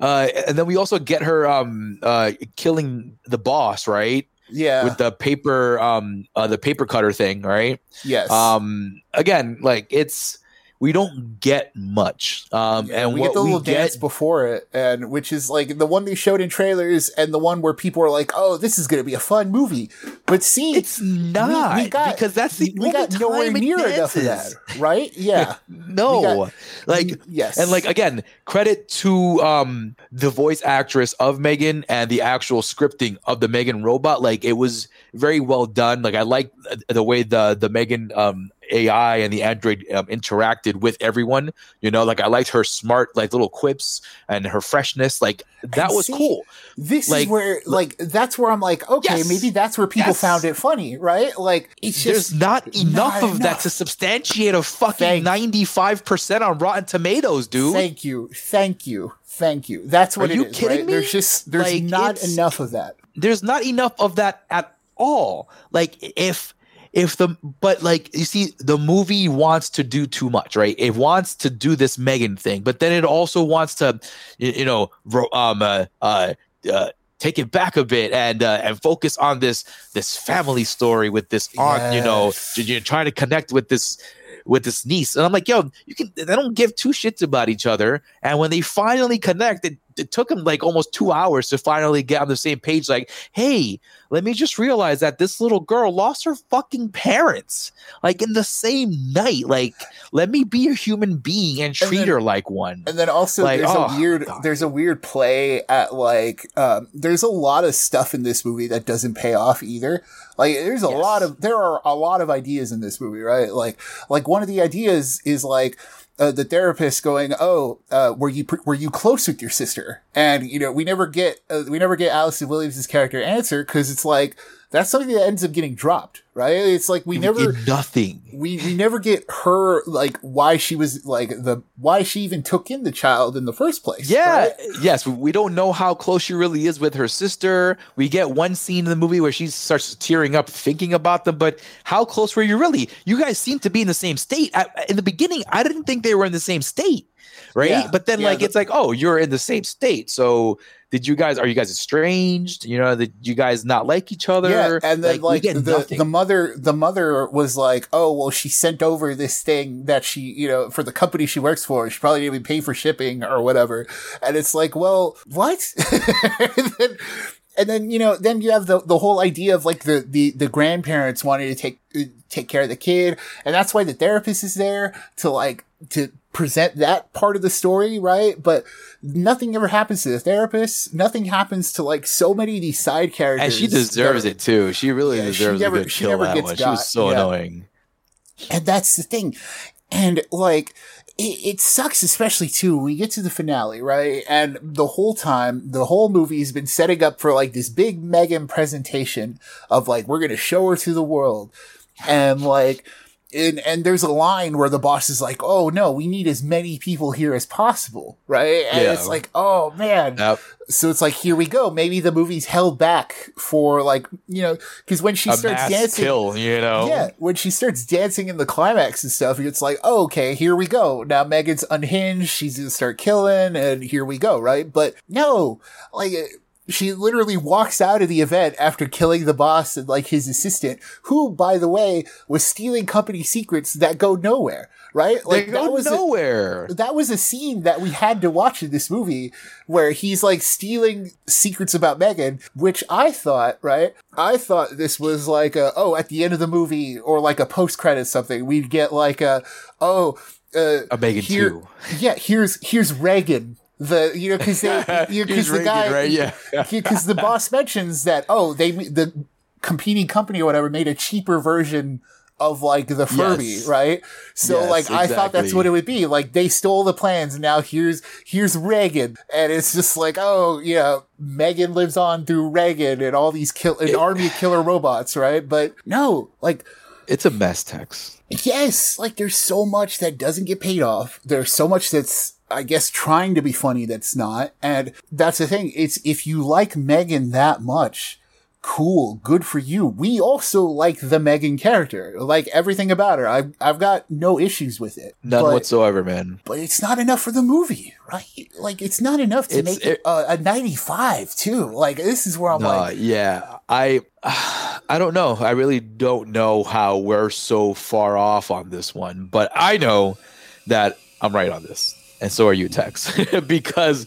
uh, and then we also get her um, uh, killing the boss, right? Yeah, with the paper, um, uh, the paper cutter thing, right? Yes. Um, again, like it's we don't get much. Um, Yeah, and we get the we little get, dance before it, and which is like the one they showed in trailers, and the one where people are like, "Oh, this is going to be a fun movie," but see, it's not we got because that's the we got nowhere near enough of that, right? Yeah, No, got- like yes, and like again, credit to um the voice actress of Megan and the actual scripting of the Megan robot. Like it was very well done. Like I like the way the the Megan um AI and the android um, interacted with everyone. You know, like I liked her smart like little quips and her freshness. Like that And was see, cool. this like- is where like that's where I'm like, okay, Yes. maybe that's where people Yes. found it funny, right? Like it's just There's not enough not of that to substantiate a fucking ninety five percent on Rotten Tomatoes, dude. Thank you, thank you, thank you. That's what Are you is, kidding right? me? There's just there's Like, not enough of that. there's not enough of that at all. Like if if the but like you see the movie wants to do too much, right? It wants to do this Megan thing, but then it also wants to you, you know um uh, uh, uh take it back a bit and uh, and focus on this this family story with this aunt, you know, Yes. you're trying to connect with this with this niece. And I'm like, yo, you can they don't give two shits about each other. And when they finally connect, it, it took him like almost two hours to finally get on the same page. Like, hey, let me just realize that this little girl lost her fucking parents like in the same night. Like, let me be a human being and treat then- her like one. And then also Like, there's oh, a weird God. there's a weird play at like um, there's a lot of stuff in this movie that doesn't pay off either. Like there's a Yes. lot of there are a lot of ideas in this movie, right? Like like one of the ideas is like uh, the therapist going, "Oh, uh, were you were you close with your sister?" And you know, we never get uh, we never get Allison Williams' character answer because it's like that's something that ends up getting dropped, right? It's like we never did nothing. we we never get her like why she was like the why she even took in the child in the first place. Yeah, right? yes, we- we don't know how close she really is with her sister. We get one scene in the movie where she starts tearing up thinking about them, but how close were you really? You guys seem to be in the same state. I, in the beginning, I didn't think they were in the same state, right? Yeah, But then, yeah, like, the- it's like, oh, you're in the same state. So, did you guys are you guys estranged? You know, did you guys not like each other? Yeah, and then we like, the nothing. the mother the mother was like, oh well, she sent over this thing that she you know for the company she works for. She probably didn't even pay for shipping or whatever. And it's like, well, what? and, then, and then you know, then you have the the whole idea of like the the the grandparents wanting to take take care of the kid, and that's why the therapist is there to like to present that part of the story, right? But nothing ever happens to the therapist. Nothing happens to like so many of these side characters. and she deserves that it too. She really Yeah, she deserves never- a good she kill never that gets one. She was so Yeah. annoying. And that's the thing. And like, it, it sucks, especially too, when we get to the finale, right? And the whole time, the whole movie's been setting up for like this big Megan presentation of like, we're going to show her to the world. And like, and, and there's a line where the boss is like, oh no, we need as many people here as possible, right? And Yeah. it's like, oh man. Yep. So it's like, here we go. Maybe the movie's held back for like, you know, because when she A starts dancing, kill, you know. yeah, when she starts dancing in the climax and stuff, it's like, oh, okay, here we go. Now Megan's unhinged. She's gonna start killing, and here we go, right? But no, like, she literally walks out of the event after killing the boss and like his assistant, who, by the way, was stealing company secrets that go nowhere, right? They Like go that was a- nowhere. that was a scene that we had to watch in this movie where he's like stealing secrets about Megan, which I thought, right? I thought this was like a, oh, at the end of the movie or like a post credit something, we'd get like a, oh, uh, a Megan here, too. yeah, here's, here's Reagan. The, you know, cause they, you the guy, right? Yeah. because the boss mentions that, oh, they, the competing company or whatever made a cheaper version of like the Furby, Yes. right? So Yes, like I thought that's what it would be. Like they stole the plans and now here's here's Reagan. And it's just like, oh yeah, Megan lives on through Reagan and all these kill an army of killer robots, right? But no, like It's a mess Tex. yes, like there's so much that doesn't get paid off. There's so much that's I guess trying to be funny that's not. And that's the thing. It's if you like Megan that much, cool, good for you. We also like the Megan character, like everything about her. I've I've got no issues with it. None but, whatsoever, man. But it's not enough for the movie, right? Like it's not enough to It's- make it, uh, a 95 too. Like this is where I'm like, yeah, I, I don't know. I really don't know how we're so far off on this one, but I know that I'm right on this, and so are you, Tex, because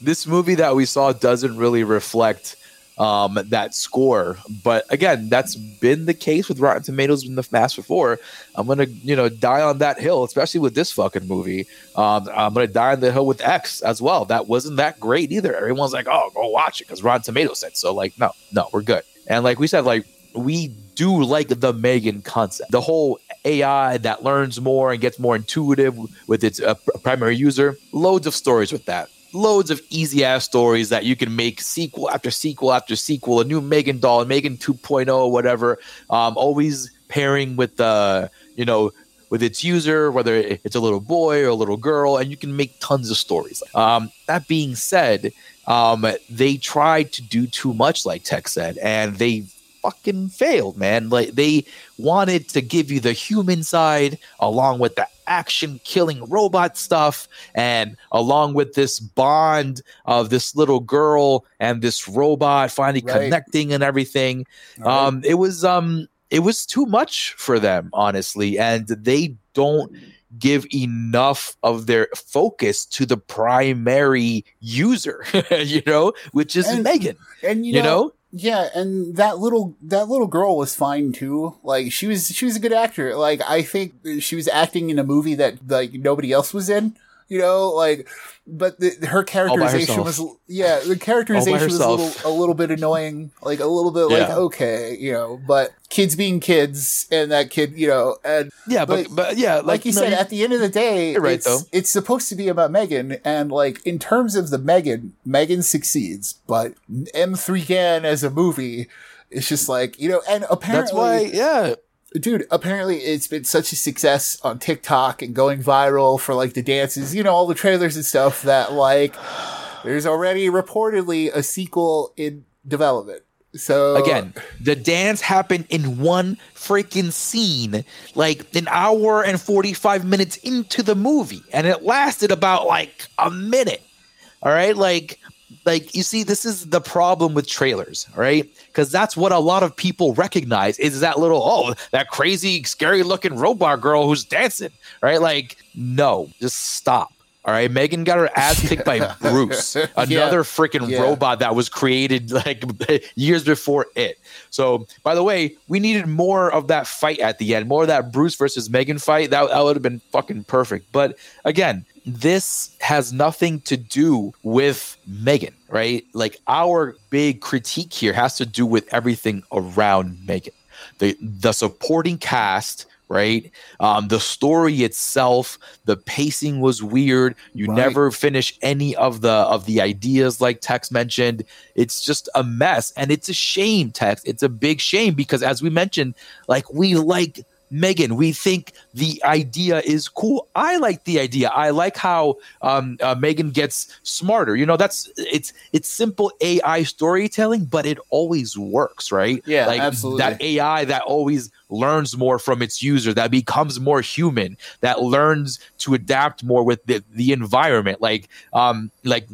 this movie that we saw doesn't really reflect um, that score. But again, that's been the case with Rotten Tomatoes in the past before. I'm gonna, you know, die on that hill, especially with this fucking movie. Um, I'm gonna die on the hill with X as well. That wasn't that great either. Everyone's like, "Oh, go watch it," because Rotten Tomatoes said so. Like, no, no, we're good. And like we said, like we do like the Megan concept. The whole AI that learns more and gets more intuitive with its uh, primary user. Loads of stories with that loads of easy ass stories that you can make sequel after sequel after sequel, a new Megan doll, Megan 2.0, whatever. Um, always pairing with the, you know, with its user, whether it's a little boy or a little girl, and you can make tons of stories. Um, that being said, um, they tried to do too much, like Tex said, and they fucking failed, man. Like they wanted to give you the human side along with the action killing robot stuff and along with this bond of this little girl and this robot finally right. connecting and everything right. um it was um it was too much for them honestly and they don't give enough of their focus to the primary user you know which is and, megan and you know, you know yeah, and that little that little girl was fine too. Like she was she was a good actor. Like I think she was acting in a movie that like nobody else was in. You know, like but the, her characterization was yeah the characterization was a little a little bit annoying like a little bit yeah. like okay you know but kids being kids and that kid you know and yeah but but, but yeah like, like you no, said at the end of the day right it's, though. it's supposed to be about Megan and like in terms of the Megan Megan succeeds but M3GAN as a movie it's just like you know and apparently that's why yeah dude, apparently it's been such a success on TikTok and going viral for like the dances, you know, all the trailers and stuff that like there's already reportedly a sequel in development. So again, the dance happened in one freaking scene, like an hour and 45 minutes into the movie, and it lasted about like a minute. All right, like like you see this is the problem with trailers right? Because that's what a lot of people recognize is that little oh that crazy scary looking robot girl who's dancing right? Like no just stop all right, Megan got her ass kicked by Bruce, another yeah. freaking yeah. robot that was created like years before it. So, by the way, we needed more of that fight at the end, more of that Bruce versus Megan fight. That, that would have been fucking perfect. But again, this has nothing to do with Megan, right? Like our big critique here has to do with everything around Megan. The the supporting cast, right? Um, the story itself, the pacing was weird. You right. never finish any of the of the ideas, like Tex mentioned. It's just a mess, and it's a shame, Tex. It's a big shame because, as we mentioned, like we like Megan, we think the idea is cool. I like the idea. I like how um, uh, Megan gets smarter. You know, that's it's it's simple AI storytelling, but it always works, right? Yeah, like absolutely. That AI that always learns more from its user, that becomes more human, that learns to adapt more with the, the environment. Like um, like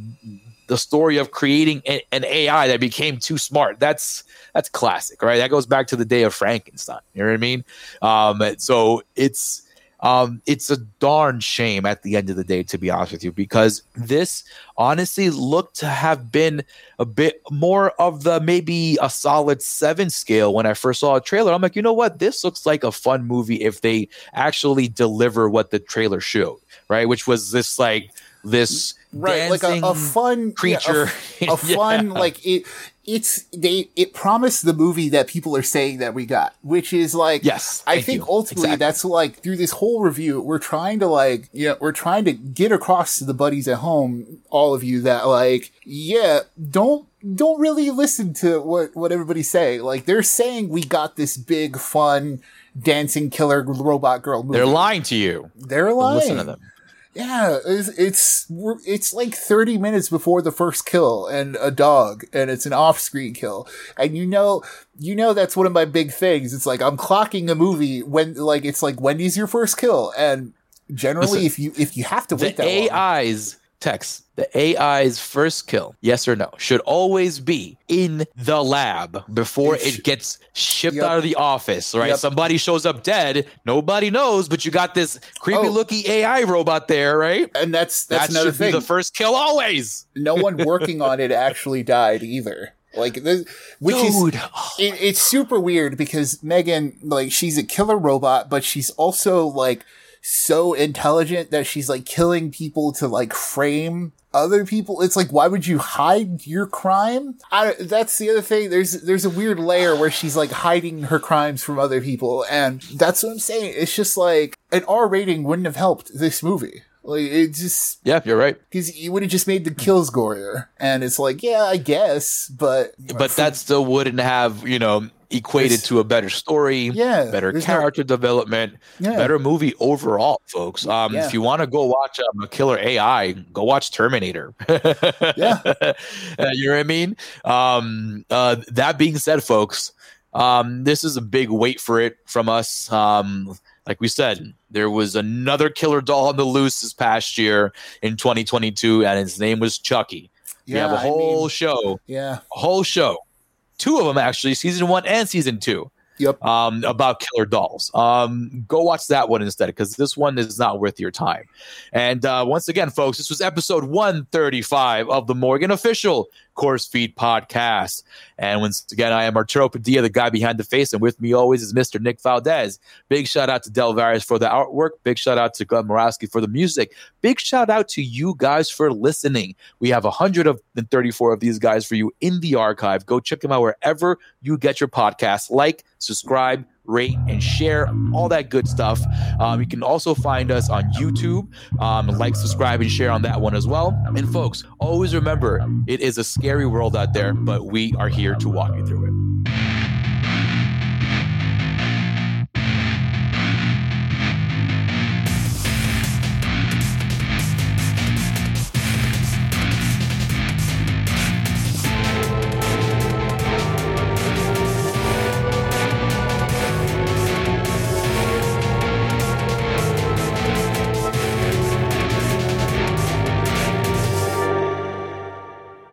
the story of creating a, an AI that became too smart. That's that's classic, right? That goes back to the day of Frankenstein. You know what I mean? Um, so it's um, it's a darn shame at the end of the day, to be honest with you, because this honestly looked to have been a bit more of the maybe a solid seven scale when I first saw a trailer. I'm like, you know what? This looks like a fun movie if they actually deliver what the trailer showed, right? Which was this like this right like a, a, fun creature yeah, a, a fun yeah. like it it's they it promised the movie that people are saying that we got which is like yes i think you. ultimately exactly. that's like through this whole review we're trying to like you know we're trying to get across to the buddies at home all of you that like yeah don't don't really listen to what what everybody's saying like they're saying we got this big fun dancing killer robot girl movie. they're lying to you they're lying listen to them yeah, it's, it's it's like 30 minutes before the first kill and a dog and it's an off-screen kill. And you know you know that's one of my big things. It's like I'm clocking a movie when like it's like Wendy's your first kill and generally Listen, if you if you have to wait the that AIs long, Tex the AI's first kill, yes or no, should always be in the lab before it, it gets shipped yep. out of the office, right? Yep. Somebody shows up dead, nobody knows, but you got this creepy oh. looking AI robot there, right? And that's that's that another thing. the first kill always. No one working on it actually died either. Like this, which Dude. is it, it's super weird because Megan, like, she's a killer robot, but she's also like so intelligent that she's like killing people to like frame other people. It's like, why would you hide your crime? I, that's the other thing. There's, there's a weird layer where she's like hiding her crimes from other people. And that's what I'm saying. It's just like an R rating wouldn't have helped this movie. Like it just yeah, you're right. Because you would have just made the kills gorier, and it's like yeah, I guess, but but that still wouldn't have you know equated to a better story, yeah, better character no, development, yeah. better movie overall, folks. Um, yeah. if you want to go watch um, a killer AI, go watch Terminator. yeah, you know what I mean. Um, uh, that being said, folks, um, this is a big wait for it from us. Um, like we said, there was another killer doll on the loose this past year in 2022, and his name was Chucky. Yeah, we have a whole I mean, show. Yeah, a whole show two of them actually, season one and season two. Yep. Um, about killer dolls. Um, go watch that one instead because this one is not worth your time. And uh, once again, folks, this was episode 135 of the Morgan Official Corpse Feed podcast. And once again, I am Arturo Padilla, the guy behind the face, and with me always is Mr. Nick Valdez. Big shout out to Delvirus for the artwork. Big shout out to Glenn Murawski for the music. Big shout out to you guys for listening. We have 134 of these guys for you in the archive. Go check them out wherever you get your podcasts. Like, subscribe, rate, and share all that good stuff. Um, you can also find us on YouTube. Um, like, subscribe, and share on that one as well. And folks, always remember it is a scary world out there, but we are here to walk you through it.